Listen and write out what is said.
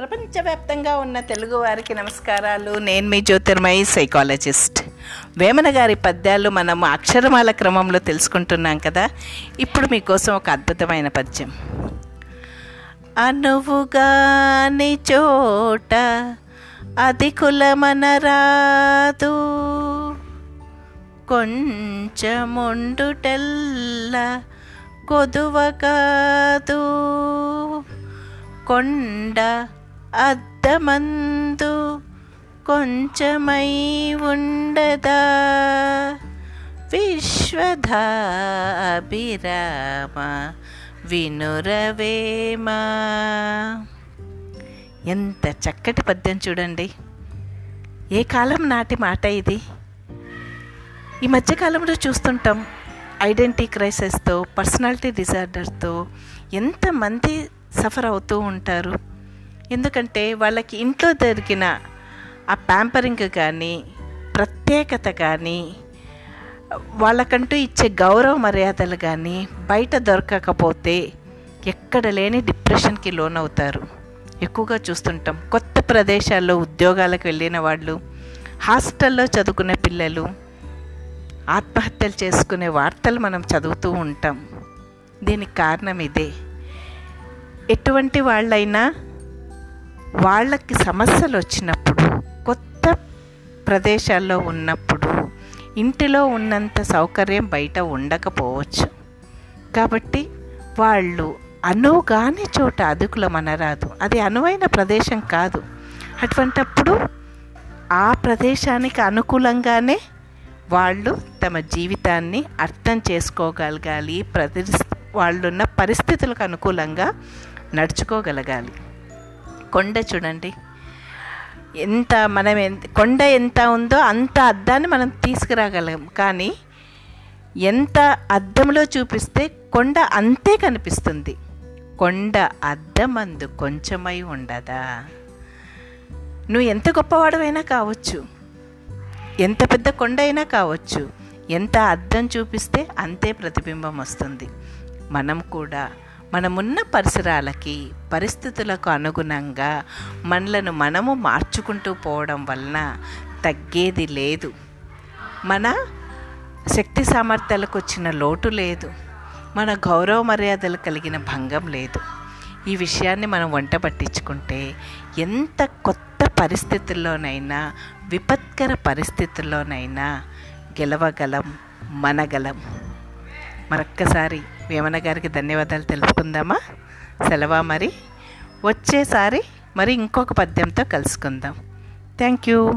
ప్రపంచవ్యాప్తంగా ఉన్న తెలుగు వారికి నమస్కారాలు. నేను మీ జ్యోతిర్మయి సైకాలజిస్ట్. వేమన గారి పద్యాలు మనం అక్షరమాల క్రమంలో తెలుసుకుంటున్నాం కదా? ఇప్పుడు మీకోసం ఒక అద్భుతమైన పద్యం. అనువుగాని చోట అది కులమనరాదు కొంచెముండుటెల్ల కొదువ కాదు. కొండ అద్దమందు కొంచెమై ఉండదా? విశ్వధాభిరామ వినురవేమా? ఎంత చక్కటి పద్యం చూడండి. ఏ కాలం నాటి మాట ఇది? ఈ మధ్యకాలంలో చూస్తుంటాం ఐడెంటిటీ క్రైసిస్తో పర్సనాలిటీ డిజార్డర్తో ఎంతమంది సఫర్ అవుతూ ఉంటారు. ఎందుకంటే వాళ్ళకి ఇంట్లో దొరికిన ఆ ప్యాంపరింగ్ కానీ ప్రత్యేకత కానీ వాళ్ళకంటూ ఇచ్చే గౌరవ మర్యాదలు కానీ బయట దొరకకపోతే ఎక్కడ లేని డిప్రెషన్కి లోనవుతారు. ఎక్కువగా చూస్తుంటాం. కొత్త ప్రదేశాల్లో ఉద్యోగాలకు వెళ్ళిన వాళ్ళు హాస్టల్లో చదువుకునే పిల్లలు ఆత్మహత్యలు చేసుకునే వార్తలు మనం చదువుతూ ఉంటాం. దీనికి కారణం ఇదే. ఎటువంటి వాళ్ళైనా వాళ్ళకి సమస్యలు వచ్చినప్పుడు కొత్త ప్రదేశాల్లో ఉన్నప్పుడు ఇంటిలో ఉన్నంత సౌకర్యం బయట ఉండకపోవచ్చు. కాబట్టి వాళ్ళు అనువుగాని చోట అదుకులం అనరాదు అది అనువైన ప్రదేశం కాదు. అటువంటప్పుడు ఆ ప్రదేశానికి అనుకూలంగానే వాళ్ళు తమ జీవితాన్ని అర్థం చేసుకోగలగాలి ప్రతి వాళ్ళున్న పరిస్థితులకు అనుకూలంగా నడుచుకోగలగాలి. కొండ చూడండి. ఎంత మనం ఎంత కొండ ఎంత ఉందో అంత అద్దాన్ని మనం తీసుకురాగలం. కానీ ఎంత అద్దంలో చూపిస్తే కొండ అంతే కనిపిస్తుంది. కొండ అద్దమందు కొంచెమై ఉండదా? నువ్వు ఎంత గొప్పవాడవైనా కావచ్చు. ఎంత పెద్ద కొండ అయినా కావచ్చు. ఎంత అద్దం చూపిస్తే అంతే ప్రతిబింబం వస్తుంది. మనం కూడా మనమున్న పరిసరాలకి పరిస్థితులకు అనుగుణంగా మనలను మనము మార్చుకుంటూ పోవడం వలన తగ్గేది లేదు. మన శక్తి సామర్థ్యాలకు వచ్చిన లోటు లేదు. మన గౌరవ మర్యాదలు కలిగిన భంగం లేదు. ఈ విషయాన్ని మనం వంట పట్టించుకుంటే ఎంత కొత్త పరిస్థితుల్లోనైనా విపత్కర పరిస్థితుల్లోనైనా గెలవగలం మనగలం. మరొక్కసారి వేమన గారికి ధన్యవాదాలు తెలుపుకుందామా సెలవా మరి? వచ్చేసారి మరి ఇంకొక పద్యంతో కలుసుకుందాం. Thank you.